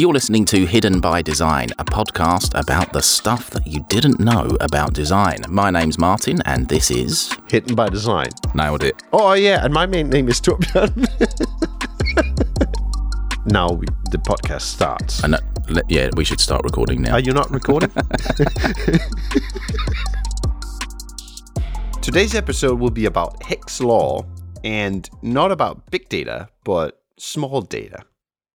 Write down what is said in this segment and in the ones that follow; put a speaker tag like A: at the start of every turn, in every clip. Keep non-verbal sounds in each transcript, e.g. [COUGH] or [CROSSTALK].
A: You're listening to Hidden by Design, a podcast about the stuff that you didn't know about design. My name's Martin, and this is.
B: Hidden by Design.
A: Nailed it.
B: Oh, yeah, and my main name is Torbjörn. now we, the podcast starts.
A: And, uh, le- yeah, we should start recording now.
B: Are you not recording? [LAUGHS] Today's episode will be about Hicks' Law and not about big data, but small data.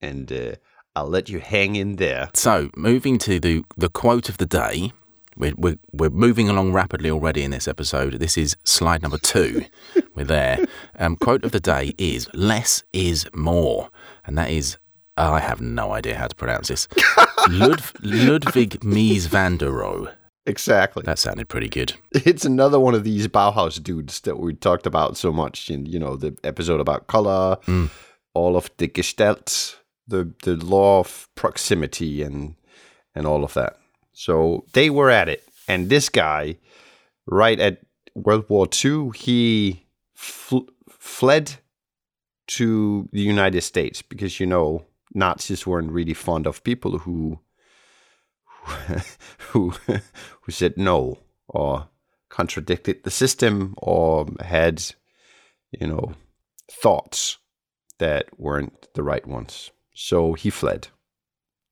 B: And uh, I'll let you hang in there.
A: So, moving to the, the quote of the day. We're, we're, we're moving along rapidly already in this episode. This is slide number two. [LAUGHS] we're there. Um, quote of the day is less is more. And that is, I have no idea how to pronounce this. [LAUGHS] Lud, Ludwig Mies van der Rohe.
B: Exactly.
A: That sounded pretty good.
B: It's another one of these Bauhaus dudes that we talked about so much in, you know, the episode about color, all of the gestalt, the the law of proximity and and all of that. So they were at it. And this guy, right at World War II, he fl- fled to the United States because, you know, Nazis weren't really fond of people who [LAUGHS] who [LAUGHS] who said no or contradicted the system or had you know thoughts that weren't the right ones so he fled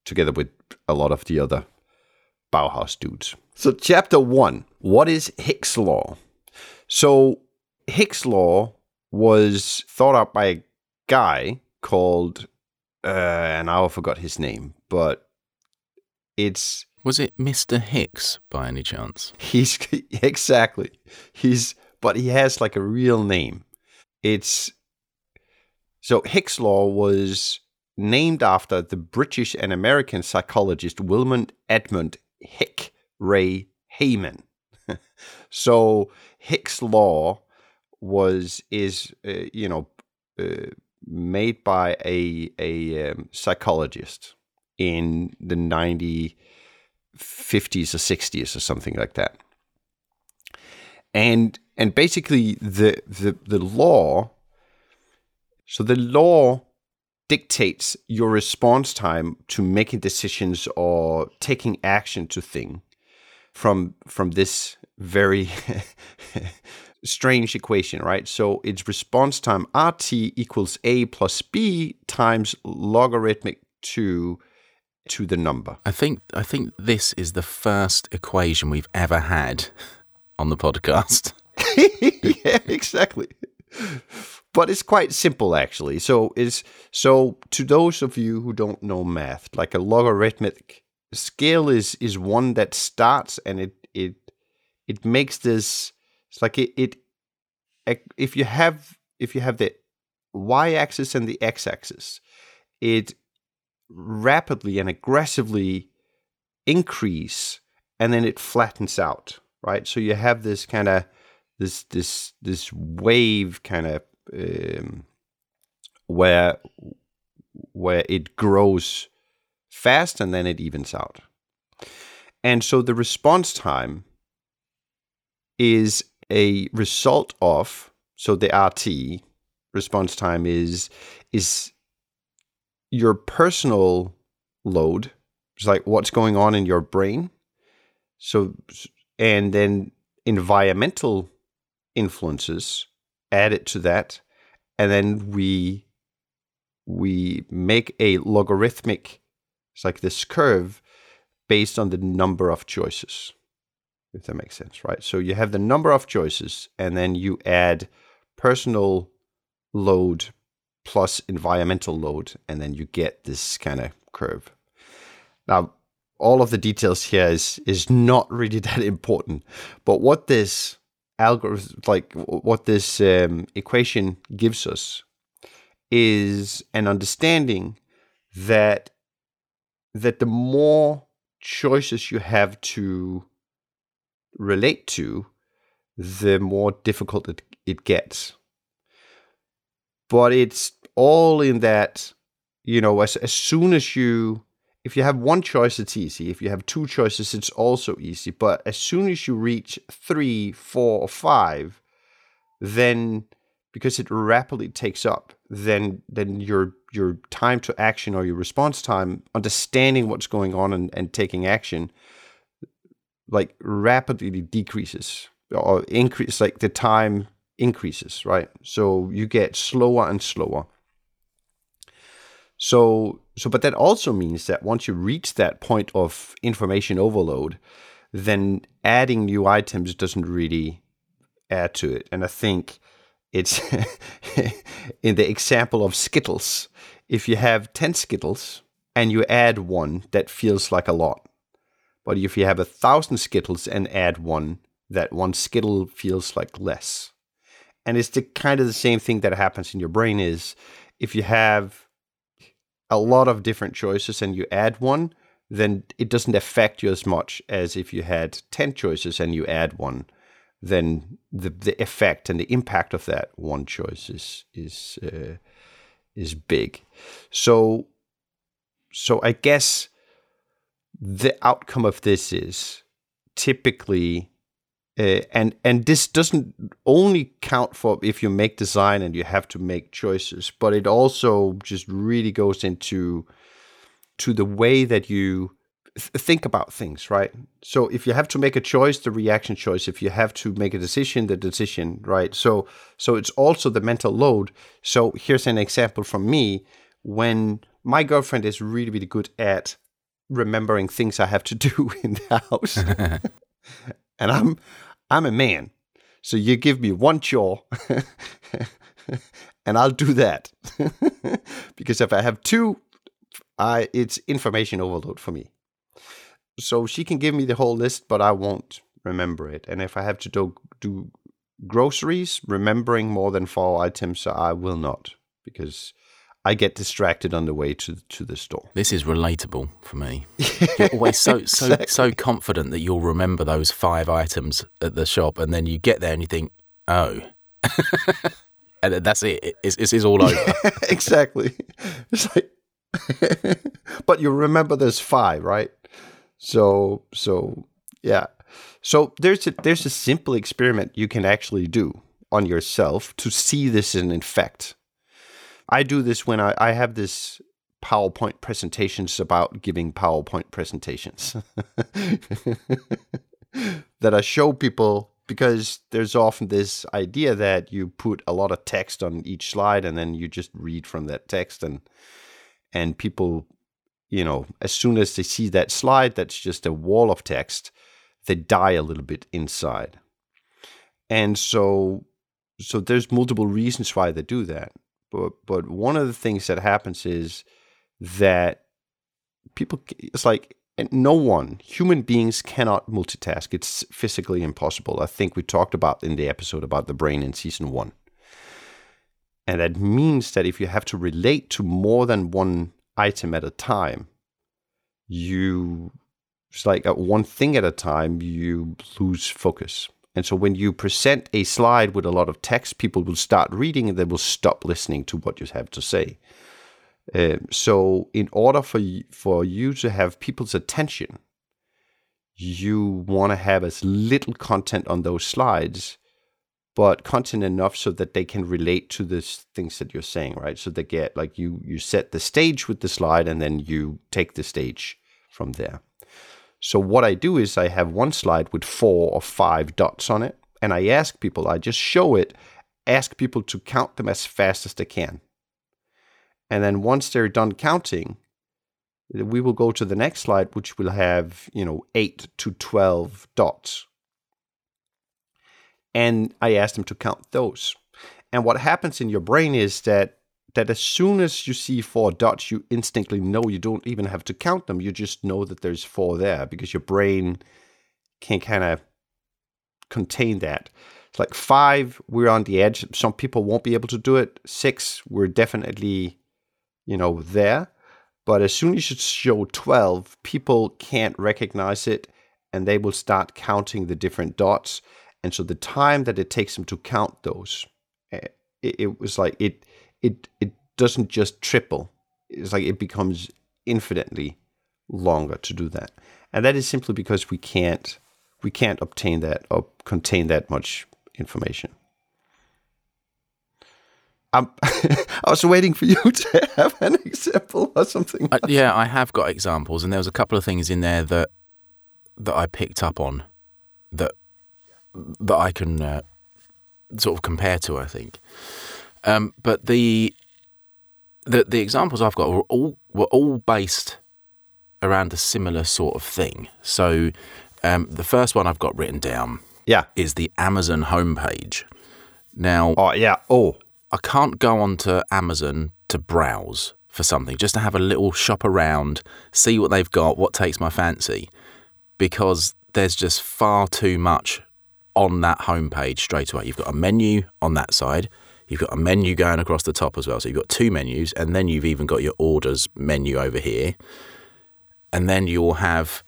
B: together with a lot of the other bauhaus dudes so chapter 1 what is hicks law so hicks law was thought up by a guy called uh, and I forgot his name, but it's
A: Was it Mr. Hicks by any chance?
B: he's [LAUGHS] exactly he's but he has like a real name. It's so Hicks law was named after the British and American psychologist Wilmot Edmund Hick Ray Hyman. [LAUGHS] so Hicks law was is uh, you know uh, made by a a um, psychologist in the 90 50s or 60s or something like that and and basically the the the law so the law dictates your response time to making decisions or taking action to thing from from this very [LAUGHS] strange equation, right? So it's response time RT equals A plus B times logarithmic 2 to the number.
A: I think I think this is the first equation we've ever had on the podcast. [LAUGHS]
B: yeah, exactly. But it's quite simple actually. So is so to those of you who don't know math, like a logarithmic scale is is one that starts and it it it makes this it's like it, it if you have if you have the y-axis and the x-axis, it rapidly and aggressively increase and then it flattens out, right? So you have this kind of this this this wave kind of um, where where it grows fast and then it evens out. And so the response time is a result of so the RT response time is is your personal load. It's like what's going on in your brain. So and then environmental influences added to that and then we we make a logarithmic it's like this curve based on the number of choices if that makes sense right? So you have the number of choices and then you add personal load plus environmental load and then you get this kind of curve. Now all of the details here is is not really [LAUGHS] that important but what this algorithm like what this um, equation gives us is an understanding that that the more choices you have to relate to the more difficult it, it gets. But it's all in that you know as, as soon as you if you have one choice it's easy if you have two choices it's also easy but as soon as you reach three four or five then because it rapidly takes up then then your your time to action or your response time, understanding what's going on and, and taking action, like rapidly decreases or increase like the time increases, right? So you get slower and slower. So so but that also means that once you reach that point of information overload, then adding new items doesn't really add to it. And I think it's [LAUGHS] in the example of Skittles. If you have 10 Skittles and you add one, that feels like a lot. But if you have a thousand Skittles and add one, that one Skittle feels like less. And it's the kind of the same thing that happens in your brain is if you have a lot of different choices and you add one, then it doesn't affect you as much as if you had 10 choices and you add one then the the effect and the impact of that one choice is is uh, is big. So so I guess the outcome of this is typically uh, and and this doesn't only count for if you make design and you have to make choices, but it also just really goes into to the way that you think about things, right? So if you have to make a choice, the reaction choice. If you have to make a decision, the decision, right? So so it's also the mental load. So here's an example from me when my girlfriend is really really good at remembering things I have to [LAUGHS] do in the house. [LAUGHS] and I'm I'm a man. So you give me one chore [LAUGHS] and I'll do that. [LAUGHS] because if I have two I it's information overload for me so she can give me the whole list, but I won't remember it. And if I have to do, do groceries, remembering more than four items, I will not because I get distracted on the way to to the store.
A: This is relatable for me. [LAUGHS] You're always so so exactly. so confident that you'll remember those five items at the shop, and then you get there and you think, oh. [LAUGHS] and that's it. It's, it's, it's all over. [LAUGHS]
B: exactly. It's like, but you remember there's five, right? So so yeah. So there's a there's a simple experiment you can actually do on yourself to see this in effect. I do this when I, I have this PowerPoint presentations about giving PowerPoint presentations [LAUGHS] that I show people because there's often this idea that you put a lot of text on each slide and then you just read from that text and and people you know, as soon as they see that slide, that's just a wall of text, they die a little bit inside. And so, so there's multiple reasons why they do that. But but one of the things that happens is that people, it's like no one, human beings cannot multitask. It's physically impossible. I think we talked about in the episode about the brain in season one. And that means that if you have to relate to more than one item at a time, you it's like at one thing at a time, you lose focus. And so when you present a slide with a lot of text, people will start reading and they will stop listening to what you have to say. Uh, so in order for you, for you to have people's attention, you want to have as little content on those slides but content enough so that they can relate to the things that you're saying, right? So they get like you you set the stage with the slide and then you take the stage from there. So what I do is I have one slide with four or five dots on it and I ask people, I just show it, ask people to count them as fast as they can. And then once they're done counting, we will go to the next slide which will have, you know, 8 to 12 dots and I ask them to count those. And what happens in your brain is that that as soon as you see four dots, you instantly know you don't even have to count them. You just know that there's four there because your brain can kind of contain that. It's like five, we're on the edge. Some people won't be able to do it. Six, we're definitely, you know, there. But as soon as you show 12, people can't recognize it and they will start counting the different dots. And so the time that it takes them to count those, eh, it, it was like it it it doesn't just triple. It's like it becomes infinitely longer to do that. And that is simply because we can't we can't obtain that or contain that much information. I'm, [LAUGHS] I was waiting for you [LAUGHS] to have an example or something.
A: Uh, yeah, I have got examples, and there was a couple of things in there that that I picked up on that that I can uh, sort of compare to. I think, um, but the the the examples I've got were all were all based around a similar sort of thing. So, um, the first one I've got written down
B: yeah.
A: is the Amazon homepage. Now,
B: Oh yeah. Oh,
A: I can't go onto Amazon to browse for something, just to have a little shop around, see what they've got, what takes my fancy, because there's just far too much on that homepage straight away. You've got a menu on that side, you've got a menu going across the top as well. So you've got two menus, and then you've even got your orders menu over here. And then you'll have,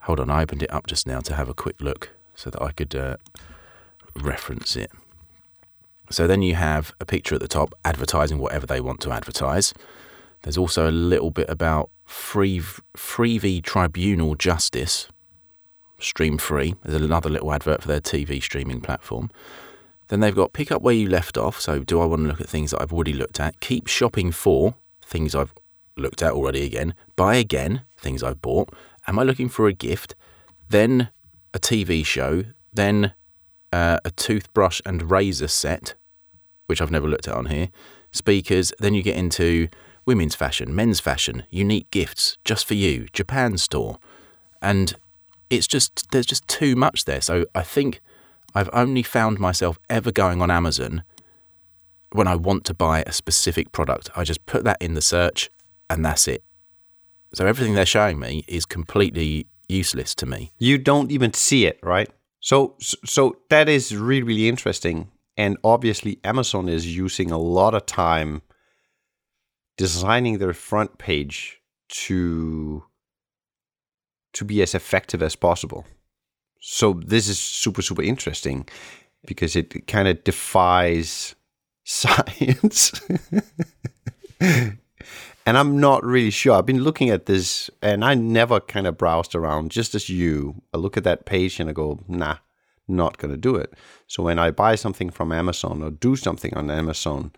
A: hold on, I opened it up just now to have a quick look so that I could uh, reference it. So then you have a picture at the top advertising whatever they want to advertise. There's also a little bit about free Freevee Tribunal Justice, stream free. There's another little advert for their TV streaming platform. Then they've got pick up where you left off. So do I want to look at things that I've already looked at? Keep shopping for things I've looked at already again. Buy again things I've bought. Am I looking for a gift? Then a TV show. Then uh, a toothbrush and razor set, which I've never looked at on here. Speakers. Then you get into women's fashion, men's fashion, unique gifts just for you, Japan store, and it's just there's just too much there. So I think I've only found myself ever going on Amazon when I want to buy a specific product. I just put that in the search and that's it. So everything they're showing me is completely useless to me.
B: you don't even see it, right? So, so that is really, really interesting. And obviously, Amazon is using a lot of time designing their front page to to be as effective as possible. So this is super, super interesting because it kind of defies [LAUGHS] science. and I'm not really sure. I've been looking at this and I never kind of browsed around just as you. I look at that page and I go, nah, not going to do it. So when I buy something from Amazon or do something on Amazon,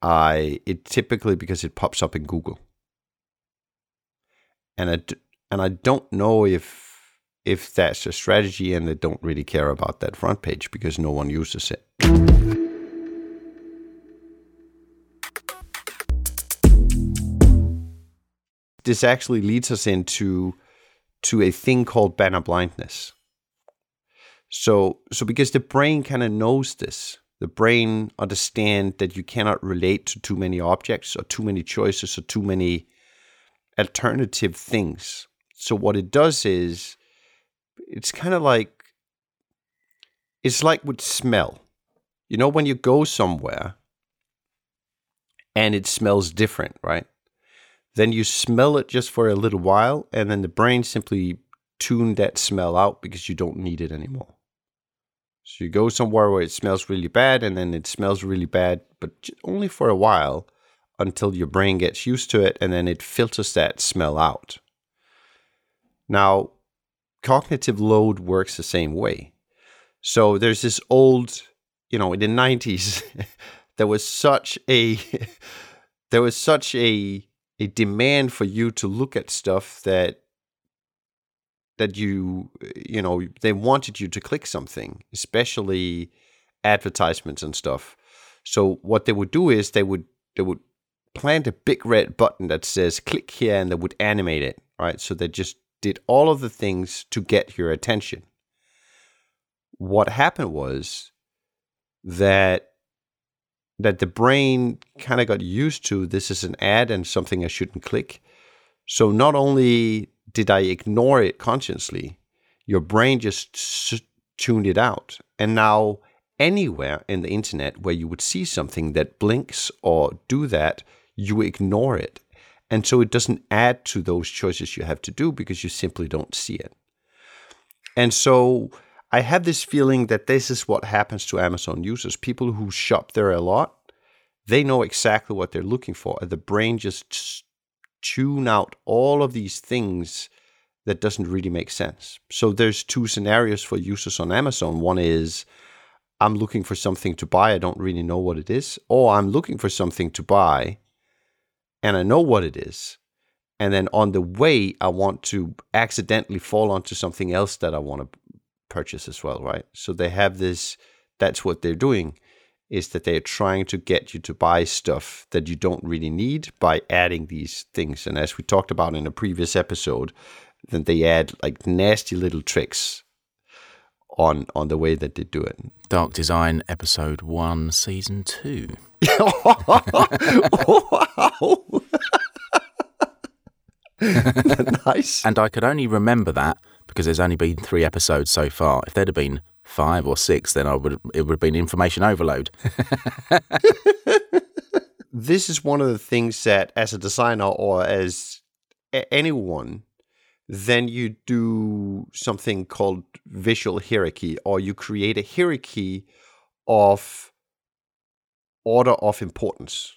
B: I it typically because it pops up in Google. And I, and I don't know if if that's a strategy and they don't really care about that front page because no one uses it. this actually leads us into to a thing called banner blindness. So so because the brain kind of knows this, the brain understand that you cannot relate to too many objects or too many choices or too many alternative things. So what it does is it's kind of like it's like with smell. You know when you go somewhere and it smells different, right? then you smell it just for a little while, and then the brain simply tune that smell out because you don't need it anymore. So you go somewhere where it smells really bad, and then it smells really bad, but only for a while until your brain gets used to it, and then it filters that smell out. Now, cognitive load works the same way. So there's this old, you know, in the 90s, [LAUGHS] there was such a [LAUGHS] there was such a a demand for you to look at stuff that that you you know they wanted you to click something especially advertisements and stuff so what they would do is they would they would plant a big red button that says click here and they would animate it right so they just did all of the things to get your attention what happened was that that the brain kind of got used to this is an ad and something I shouldn't click. So not only did I ignore it consciously, your brain just s- tuned it out. And now anywhere in the internet where you would see something that blinks or do that, you ignore it. And so it doesn't add to those choices you have to do because you simply don't see it. And so I have this feeling that this is what happens to Amazon users. People who shop there a lot, they know exactly what they're looking for. The brain just tune out all of these things that doesn't really make sense. So there's two scenarios for users on Amazon. One is I'm looking for something to buy. I don't really know what it is. Or I'm looking for something to buy and I know what it is. And then on the way, I want to accidentally fall onto something else that I want to purchase as well, right? So they have this, that's what they're doing, is that they're trying to get you to buy stuff that you don't really need by adding these things. And as we talked about in a previous episode, then they add like nasty little tricks on on the way that they do it.
A: Dark Design, episode one, season two.
B: wow. [LAUGHS] nice.
A: And I could only remember that because there's only been three episodes so far. If there'd have been five or six, then I would it would have been information overload. [LAUGHS]
B: this is one of the things that, as a designer or as anyone, then you do something called visual hierarchy, or you create a hierarchy of order of importance.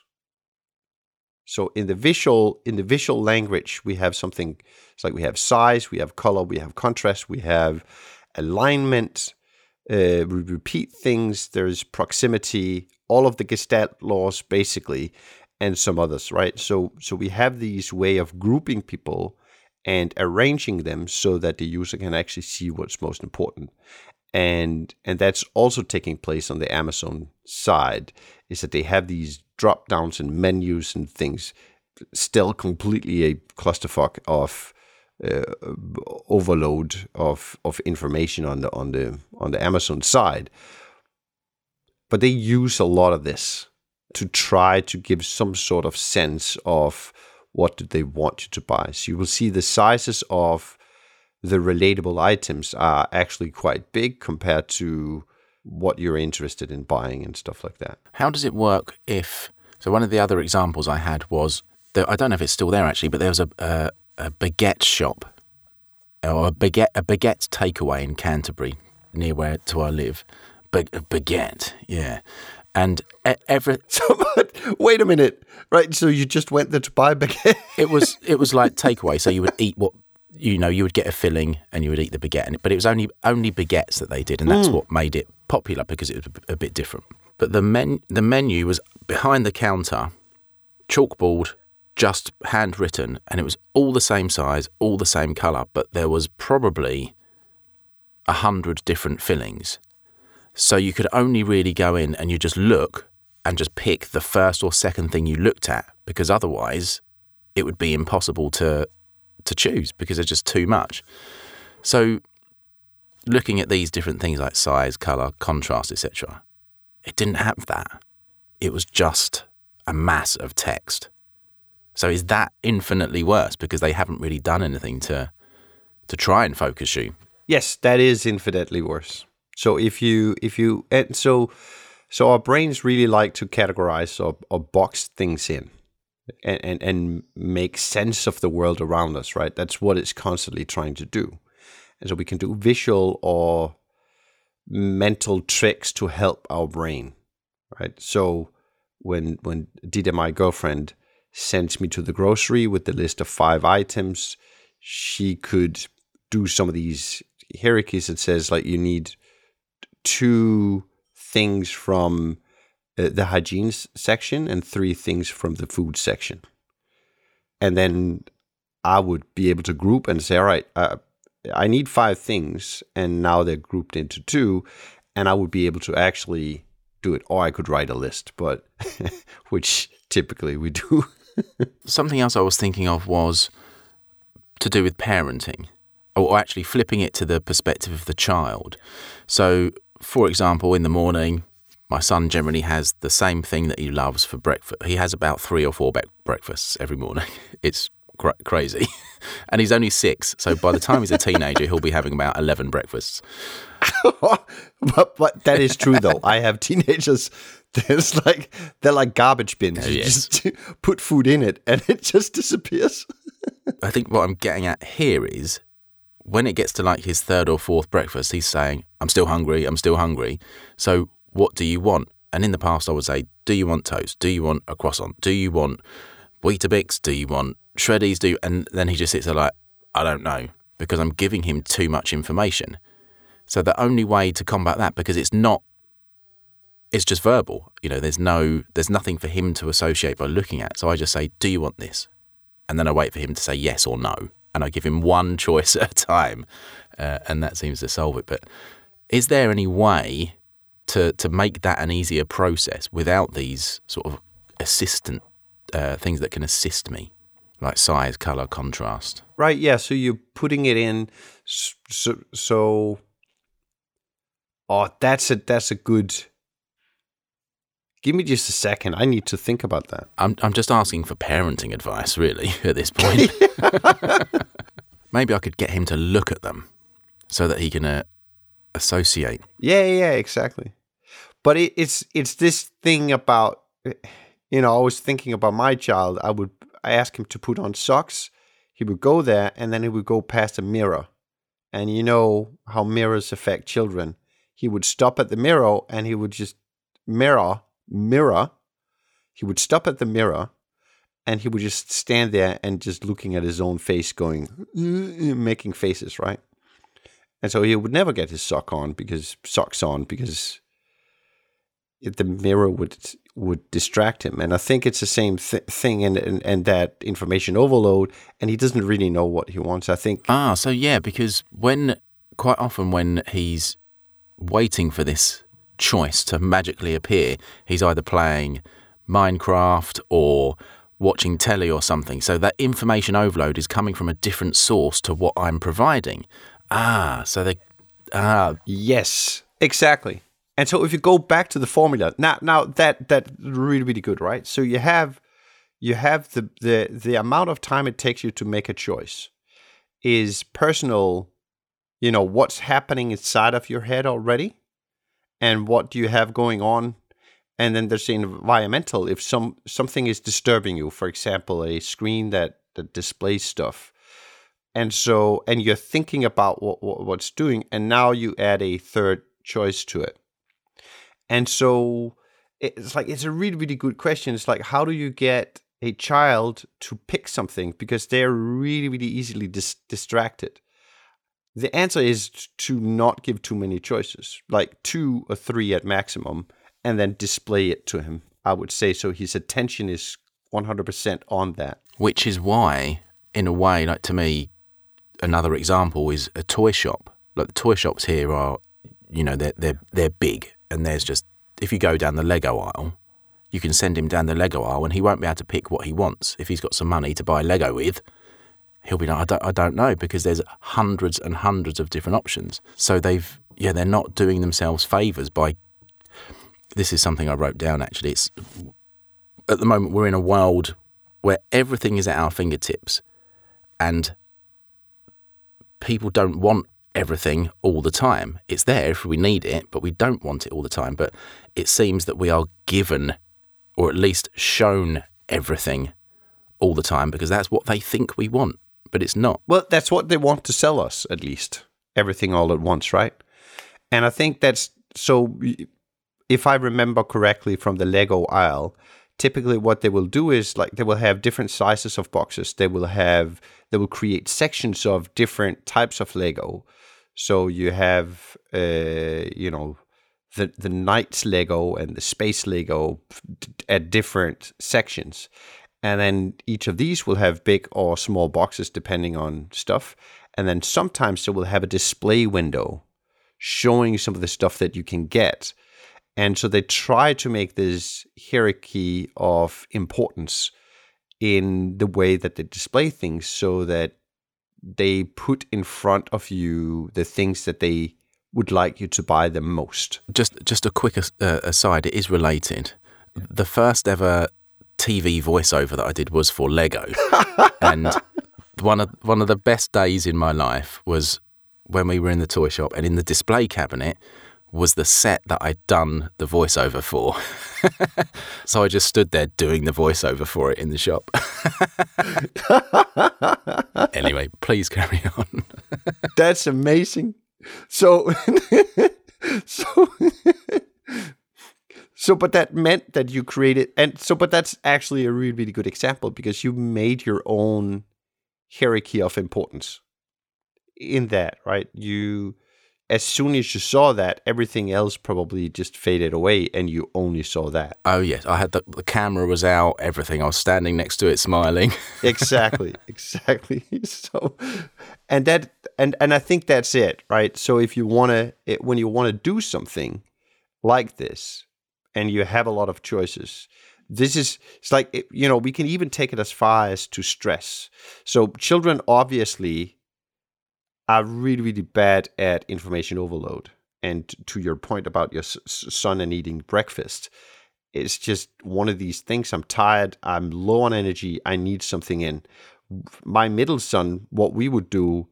B: So in the visual in the visual language, we have something. It's like we have size, we have color, we have contrast, we have alignment. Uh, we repeat things. There's proximity. All of the Gestalt laws, basically, and some others, right? So so we have these way of grouping people and arranging them so that the user can actually see what's most important. And and that's also taking place on the Amazon side is that they have these drop downs and menus and things still completely a clusterfuck of uh, overload of of information on the on the on the Amazon side. But they use a lot of this to try to give some sort of sense of what do they want you to buy. So you will see the sizes of the relatable items are actually quite big compared to what you're interested in buying and stuff like that.
A: How does it work if? So one of the other examples I had was that I don't know if it's still there actually, but there was a a, a baguette shop or a baguette a baguette takeaway in Canterbury near where to I live. baguette, yeah. And every [LAUGHS]
B: so, wait a minute, right? So you just went there to buy a baguette? [LAUGHS]
A: it was it was like takeaway. So you would eat what you know, you would get a filling and you would eat the baguette. But it was only only baguettes that they did, and that's mm. what made it popular because it was a bit different. But the men the menu was behind the counter, chalkboard, just handwritten, and it was all the same size, all the same colour, but there was probably a hundred different fillings. So you could only really go in and you just look and just pick the first or second thing you looked at because otherwise it would be impossible to to choose because there's just too much. So looking at these different things like size, color, contrast, etc. It didn't have that. It was just a mass of text. So is that infinitely worse because they haven't really done anything to to try and focus you?
B: Yes, that is infinitely worse. So if you if you and so so our brains really like to categorize or, or box things in and, and and make sense of the world around us, right? That's what it's constantly trying to do. And so we can do visual or mental tricks to help our brain, right? So when when Dida, my girlfriend, sends me to the grocery with the list of five items, she could do some of these hierarchies that says like you need two things from uh, the hygiene section and three things from the food section. And then I would be able to group and say, all right, uh, I need five things, and now they're grouped into two, and I would be able to actually do it. Or I could write a list, but [LAUGHS] which typically we do. [LAUGHS]
A: Something else I was thinking of was to do with parenting, or actually flipping it to the perspective of the child. So for example, in the morning, my son generally has the same thing that he loves for breakfast. He has about three or four be- breakfasts every morning. [LAUGHS] It's cr- crazy. [LAUGHS] and he's only six. So by the time he's a teenager, he'll be having about 11 breakfasts. [LAUGHS]
B: but, but that is true, though. I have teenagers. There's like they're like garbage bins. Oh, you yes. just put food in it, and it just disappears.
A: I think what I'm getting at here is when it gets to like his third or fourth breakfast, he's saying, I'm still hungry, I'm still hungry. So what do you want? And in the past, I would say, do you want toast? Do you want a croissant? Do you want Weetabix? Do you want shreddies? Do you? and then he just sits there like, I don't know, because I'm giving him too much information. So the only way to combat that, because it's not it's just verbal. You know, there's no, there's nothing for him to associate by looking at. So I just say, "Do you want this?" And then I wait for him to say yes or no, and I give him one [LAUGHS] choice at a time, uh, and that seems to solve it. But is there any way to to make that an easier process without these sort of assistant uh, things that can assist me, like size, color, contrast?
B: Right. Yeah. So you're putting it in. So, so oh, that's a that's a good. Give me just a second. I need to think about that.
A: I'm I'm just asking for parenting advice, really, [LAUGHS] at this point. [LAUGHS] Maybe I could get him to look at them so that he can uh, associate.
B: Yeah, yeah, exactly. But it, it's it's this thing about you know, I was thinking about my child. I would I ask him to put on socks. He would go there and then he would go past a mirror. And you know how mirrors affect children. He would stop at the mirror and he would just mirror, mirror. He would stop at the mirror and he would just stand there and just looking at his own face, going, making faces, right? And so he would never get his sock on because socks on because the mirror would would distract him. And I think it's the same th- thing and, and, and that information overload, and he doesn't really know what he wants. I think.
A: Ah, so yeah, because when quite often when he's waiting for this choice to magically appear, he's either playing Minecraft or watching telly or something. So that information overload is coming from a different source to what I'm providing. Ah, so they. Ah,
B: yes, exactly. And so if you go back to the formula, now now that that really really good, right? So you have you have the the the amount of time it takes you to make a choice is personal, you know, what's happening inside of your head already and what do you have going on and then there's the environmental if some something is disturbing you, for example, a screen that that displays stuff. And so and you're thinking about what, what what's doing and now you add a third choice to it and so it's like it's a really really good question. It's like how do you get a child to pick something because they're really really easily dis- distracted. The answer is to not give too many choices, like two or three at maximum, and then display it to him. I would say so. His attention is 100% on that.
A: Which is why, in a way, like to me, another example is a toy shop. Like the toy shops here are, you know, they're they're they're big and there's just if you go down the Lego aisle, you can send him down the Lego aisle and he won't be able to pick what he wants. If he's got some money to buy Lego with, he'll be like, I don't, I don't know, because there's hundreds and hundreds of different options. So they've, yeah, they're not doing themselves favors by. This is something I wrote down actually. It's at the moment we're in a world where everything is at our fingertips and people don't want everything all the time. It's there if we need it, but we don't want it all the time. But it seems that we are given, or at least shown, everything all the time because that's what they think we want, but it's not.
B: Well, that's what they want to sell us, at least. Everything all at once, right? And I think that's so. If I remember correctly from the Lego aisle, typically what they will do is like they will have different sizes of boxes. They will have they will create sections of different types of Lego. So you have, uh, you know, the the knights Lego and the space Lego at different sections, and then each of these will have big or small boxes depending on stuff. And then sometimes they will have a display window showing some of the stuff that you can get. And so they try to make this hierarchy of importance in the way that they display things so that they put in front of you the things that they would like you to buy the most.
A: Just just a quick uh, aside, it is related. The first ever TV voiceover that I did was for Lego, [LAUGHS] and one of one of the best days in my life was when we were in the toy shop and in the display cabinet was the set that I'd done the voiceover for. [LAUGHS] so I just stood there doing the voiceover for it in the shop. [LAUGHS] anyway, please carry on.
B: That's amazing. So, so, so, but that meant that you created, and so, but that's actually a really, really good example because you made your own hierarchy of importance in that, right? You as soon as you saw that, everything else probably just faded away, and you only saw that.
A: Oh yes, I had the, the camera was out, everything. I was standing next to it, smiling. [LAUGHS]
B: exactly, exactly. [LAUGHS] So, and that, and and I think that's it, right? So if you want to, when you want to do something like this, and you have a lot of choices, this is it's like you know we can even take it as far as to stress. So children obviously are really, really bad at information overload. And to your point about your son and eating breakfast, it's just one of these things. I'm tired. I'm low on energy. I need something in. My middle son, what we would do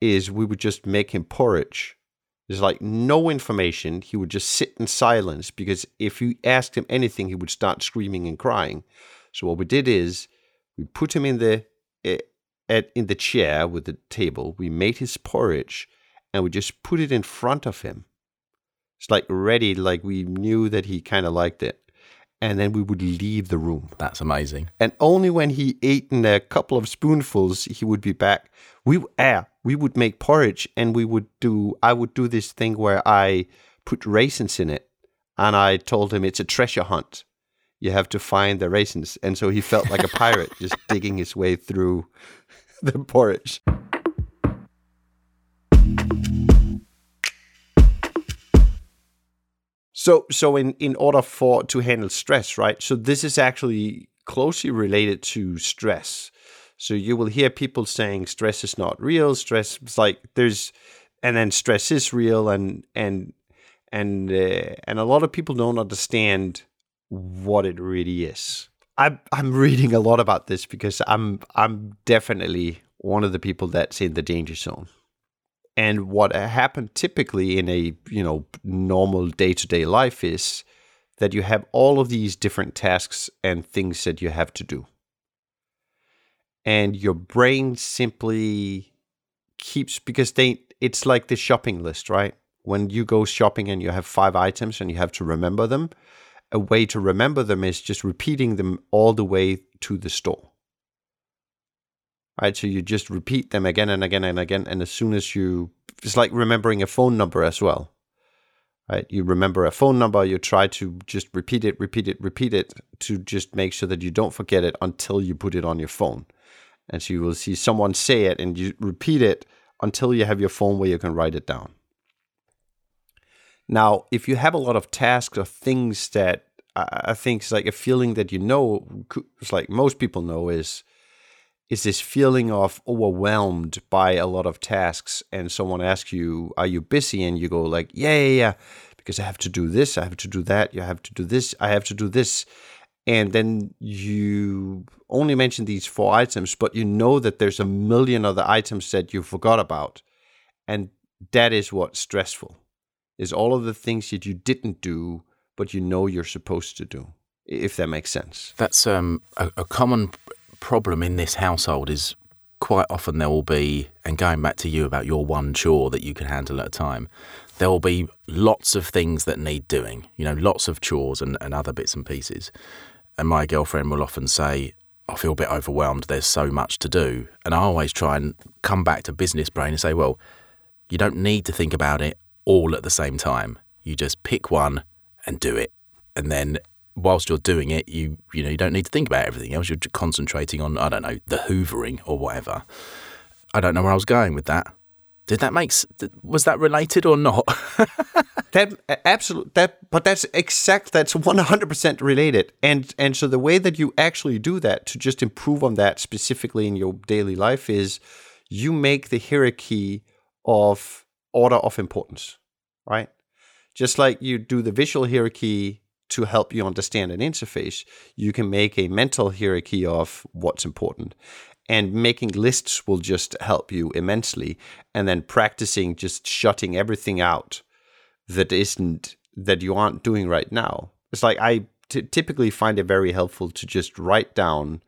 B: is we would just make him porridge. There's like no information. He would just sit in silence because if you asked him anything, he would start screaming and crying. So what we did is we put him in the eh, at in the chair with the table. We made his porridge and we just put it in front of him. It's like ready, like we knew that he kind of liked it. And then we would leave the room.
A: That's amazing.
B: And only when he ate in a couple of spoonfuls, he would be back. We ah, we would make porridge and we would do I would do this thing where I put raisins in it. And I told him it's a treasure hunt. You have to find the raisins. And so he felt like a pirate just [LAUGHS] digging his way through [LAUGHS] the porridge. So, so in, in order for to handle stress, right? So this is actually closely related to stress. So you will hear people saying stress is not real. Stress is like there's, and then stress is real, and and and uh, and a lot of people don't understand what it really is. I'm I'm reading a lot about this because I'm I'm definitely one of the people that's in the danger zone. And what happened typically in a you know normal day to day life is that you have all of these different tasks and things that you have to do, and your brain simply keeps because they it's like the shopping list, right? When you go shopping and you have five items and you have to remember them, a way to remember them is just repeating them all the way to the store. Right? So you just repeat them again and again and again. And as soon as you, it's like remembering a phone number as well. Right? You remember a phone number, you try to just repeat it, repeat it, repeat it to just make sure that you don't forget it until you put it on your phone. And so you will see someone say it and you repeat it until you have your phone where you can write it down. Now, if you have a lot of tasks or things that I think it's like a feeling that you know, it's like most people know is is this feeling of overwhelmed by a lot of tasks, and someone asks you, "Are you busy?" and you go like, "Yeah, yeah, yeah," because I have to do this, I have to do that, you have to do this, I have to do this, and then you only mention these four items, but you know that there's a million other items that you forgot about, and that is what's stressful is all of the things that you didn't do, but you know you're supposed to do. If that makes sense.
A: That's um, a, a common problem in this household. Is quite often there will be, and going back to you about your one chore that you can handle at a time, there will be lots of things that need doing. You know, lots of chores and, and other bits and pieces. And my girlfriend will often say, I feel a bit overwhelmed. There's so much to do. And I always try and come back to business brain and say, well, you don't need to think about it all at the same time. You just pick one and do it. And then whilst you're doing it, you you know you don't need to think about everything else. You're concentrating on I don't know the hoovering or whatever. I don't know where I was going with that. Did that make was that related or not? [LAUGHS]
B: that absolutely that but that's exact that's 100% related. And and so the way that you actually do that to just improve on that specifically in your daily life is you make the hierarchy of order of importance, right? Just like you do the visual hierarchy to help you understand an interface, you can make a mental hierarchy of what's important. And making lists will just help you immensely. And then practicing just shutting everything out that isn't, that you aren't doing right now. It's like I t- typically find it very helpful to just write down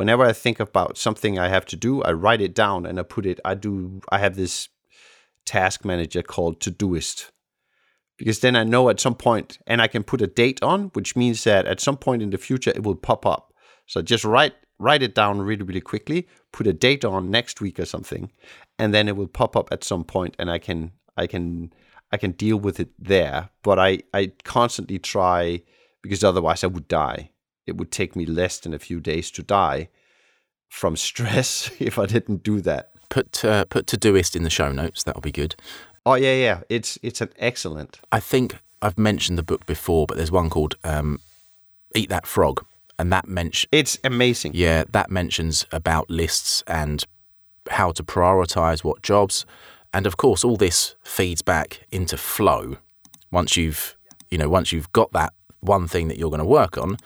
B: whenever I think about something I have to do, I write it down and I put it, I do, I have this task manager called Todoist. Because then I know at some point, and I can put a date on, which means that at some point in the future it will pop up. So just write write it down really really quickly, put a date on next week or something, and then it will pop up at some point, and I can I can I can deal with it there. But I I constantly try because otherwise I would die. It would take me less than a few days to die from stress [LAUGHS] if I didn't do that.
A: Put uh, put Todoist in the show notes. That'll be good.
B: Oh yeah, yeah. It's it's an excellent.
A: I think I've mentioned the book before, but there's one called um, "Eat That Frog," and that mention.
B: It's amazing.
A: Yeah, that mentions about lists and how to prioritize what jobs, and of course, all this feeds back into flow. Once you've, you know, once you've got that one thing that you're going to work on,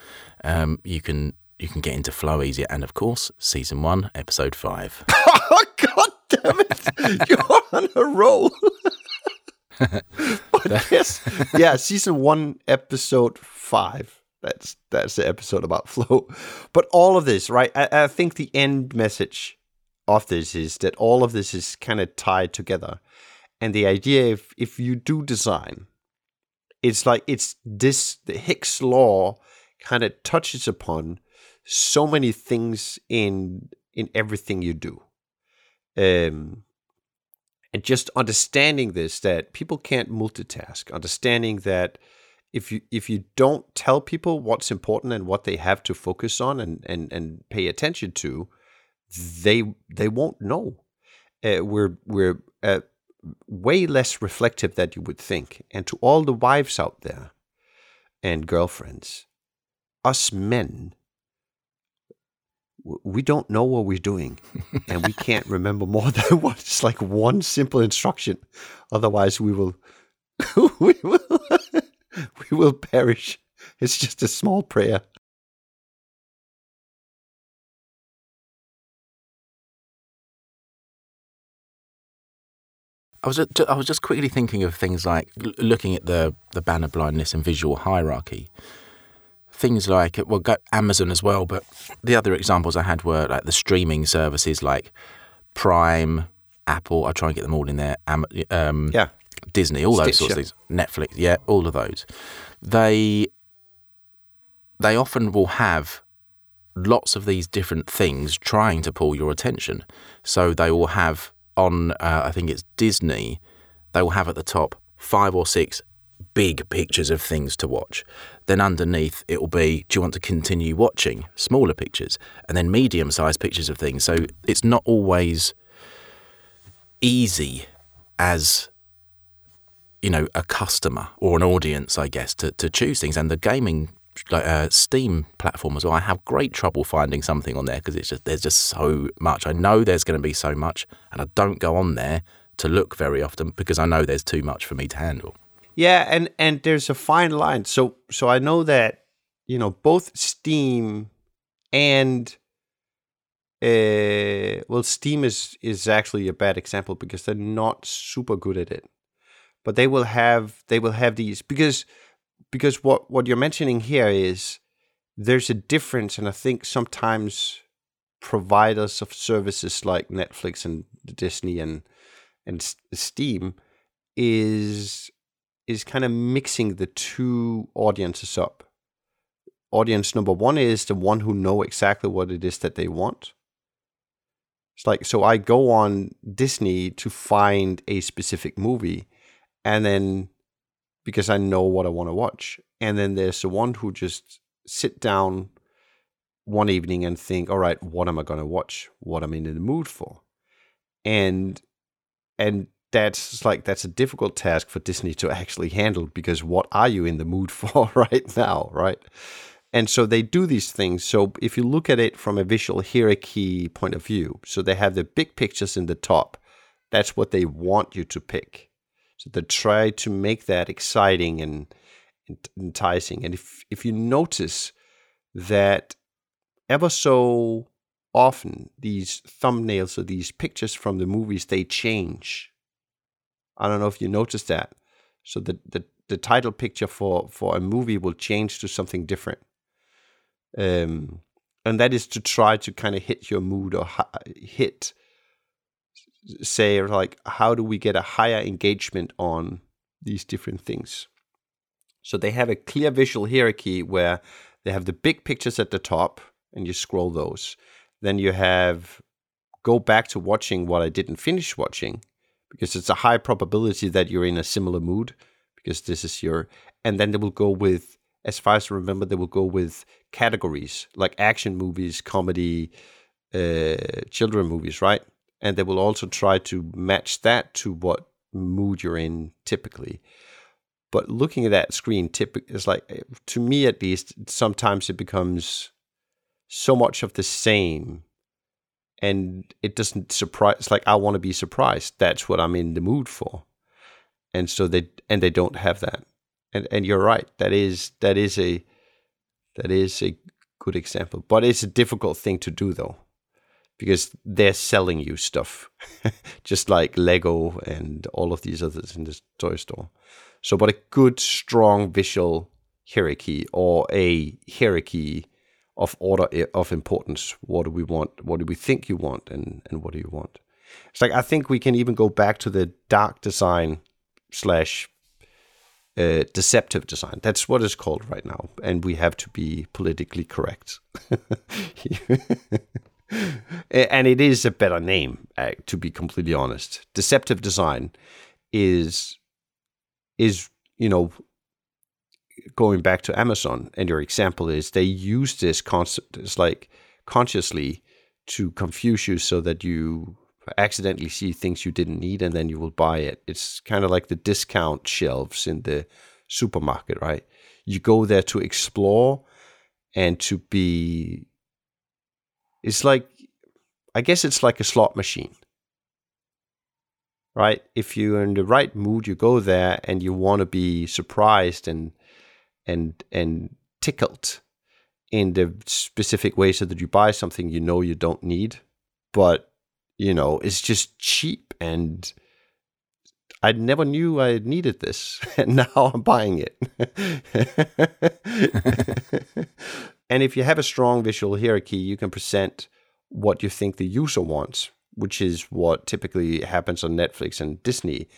A: um, you can you can get into flow easier. And of course, season one, episode five. [LAUGHS]
B: oh God damn it! [LAUGHS] You're on a roll. [LAUGHS] but yes, yeah, season one, episode five. That's that's the episode about [LAUGHS] flow. But all of this, right? I, I think the end message of this is that all of this is kind of tied together. And the idea, if if you do design, it's like it's this the Hicks law kind of touches upon so many things in in everything you do. Um, and just understanding this that people can't multitask, understanding that if you if you don't tell people what's important and what they have to focus on and and and pay attention to, they they won't know. Uh, we're we're uh, way less reflective than you would think. And to all the wives out there and girlfriends, us men we don't know what we're doing [LAUGHS] and we can't remember more than [LAUGHS] what's like one simple instruction otherwise we will [LAUGHS] we will [LAUGHS] we will perish it's just a small prayer
A: I was I was just quickly thinking of things like looking at the the banner blindness and visual hierarchy things like well Amazon as well, but the other examples I had were like the streaming services like Prime, Apple. I try and get them all in there. Um,
B: yeah,
A: Disney, all those sorts of things. Netflix, yeah, all of those. They they often will have lots of these different things trying to pull your attention. So they will have on, uh, I think it's Disney, they will have at the top five or six big pictures of things to watch. Then underneath it will be, do you want to continue watching? Smaller pictures. And then medium sized pictures of things. So it's not always easy as you know a customer or an audience i guess to, to choose things and the gaming like uh, steam platform as well i have great trouble finding something on there because it's just there's just so much i know there's going to be so much and i don't go on there to look very often because i know there's too much for me to handle
B: yeah, and and there's a fine line. So so I know that you know both Steam and uh, well, Steam is is actually a bad example because they're not super good at it. But they will have they will have these because because what what you're mentioning here is there's a difference, and I think sometimes providers of services like Netflix and Disney and and Steam is is kind of mixing the two audiences up. Audience number one is the one who know exactly what it is that they want. It's like so I go on Disney to find a specific movie and then because I know what I want to watch. And then there's the one who just sit down one evening and think, all right, what am I going to watch? What am I in the mood for? And and that's like that's a difficult task for Disney to actually handle because what are you in the mood [LAUGHS] for right now, right? And so they do these things. So if you look at it from a visual hierarchy point of view, so they have the big pictures in the top. That's what they want you to pick. So they try to make that exciting and, enticing. And if if you notice that ever so often these thumbnails or these pictures from the movies they change I don't know if you noticed that. So the, the, the title picture for, for a movie will change to something different. Um, and that is to try to kind of hit your mood or hit, say, like, how do we get a higher engagement on these different things? So they have a clear visual hierarchy where they have the big pictures at the top and you scroll those. Then you have go back to watching what I didn't finish watching because it's a high probability that you're in a similar mood because this is your and then they will go with as far as I remember they will go with categories like action movies, comedy, uh, children movies, right? And they will also try to match that to what mood you're in typically. But looking at that screen, typically, is like to me at least, sometimes it becomes so much of the same and it doesn't surprise it's like i want to be surprised. That's what i'm in the mood for. And so they and they don't have that. And and you're right that is that is a that is a good example. But it's a difficult thing to do though because they're selling you stuff [LAUGHS] just like lego and all of these others in the toy store so but a good strong visual hierarchy or a hierarchy of order of importance. What do we want? What do we think you want? And and what do you want? It's like I think we can even go back to the dark design slash uh, deceptive design. That's what it's called right now, and we have to be politically correct. [LAUGHS] [LAUGHS] and it is a better name, uh, to be completely honest. Deceptive design is is you know going back to Amazon and your example is they use this concept as like consciously to confuse you so that you accidentally see things you didn't need and then you will buy it. It's kind of like the discount shelves in the supermarket, right? You go there to explore and to be it's like I guess it's like a slot machine. Right? If you're in the right mood, you go there and you want to be surprised and and and tickled in the specific way so that you buy something you know you don't need but you know it's just cheap and I never knew I needed this [LAUGHS] and now I'm buying it [LAUGHS] and if you have a strong visual hierarchy you can present what you think the user wants which is what typically happens on Netflix and Disney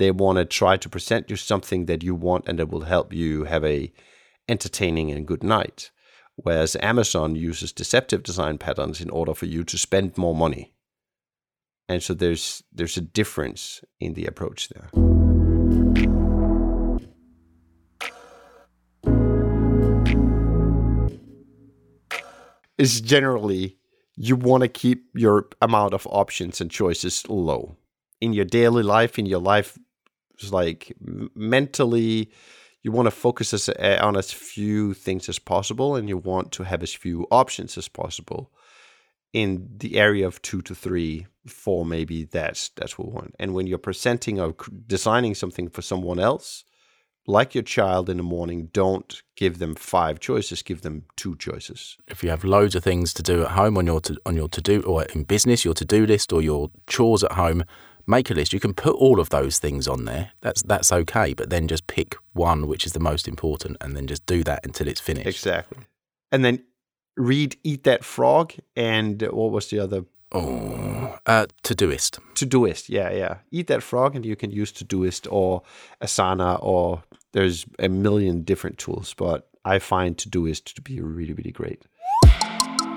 B: they want to try to present you something that you want and that will help you have a entertaining and good night. Whereas Amazon uses deceptive design patterns in order for you to spend more money. And so there's there's a difference in the approach there. Is generally you want to keep your amount of options and choices low in your daily life in your life like mentally, you want to focus as, uh, on as few things as possible, and you want to have as few options as possible. In the area of two to three, four, maybe that's that's what we want. And when you're presenting or designing something for someone else, like your child in the morning, don't give them five choices. Give them two choices.
A: If you have loads of things to do at home on your to, on your to do or in business, your to do list or your chores at home, make a list. You can put all of those things on there. That's that's okay, but then just pick one which is the most important and then just do that until it's finished.
B: Exactly. And then read Eat That Frog and what was the other
A: Oh, uh, Todoist.
B: Todoist, yeah, yeah. Eat that frog, and you can use Todoist or Asana, or there's a million different tools. But I find Todoist to be really, really great.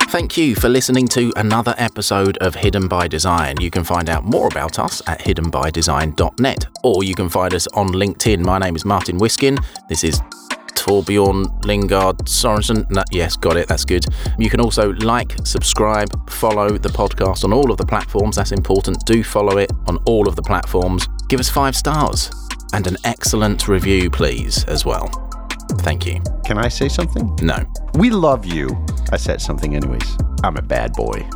A: Thank you for listening to another episode of Hidden by Design. You can find out more about us at hiddenbydesign.net or you can find us on LinkedIn. My name is Martin Wiskin. This is Torbjorn Lingard Sorensen. No, yes, got it. That's good. You can also like, subscribe, follow the podcast on all of the platforms. That's important. Do follow it on all of the platforms. Give us five stars and an excellent review, please, as well. Thank you.
B: Can I say something?
A: No.
B: We love you. I said something anyways. I'm a bad boy.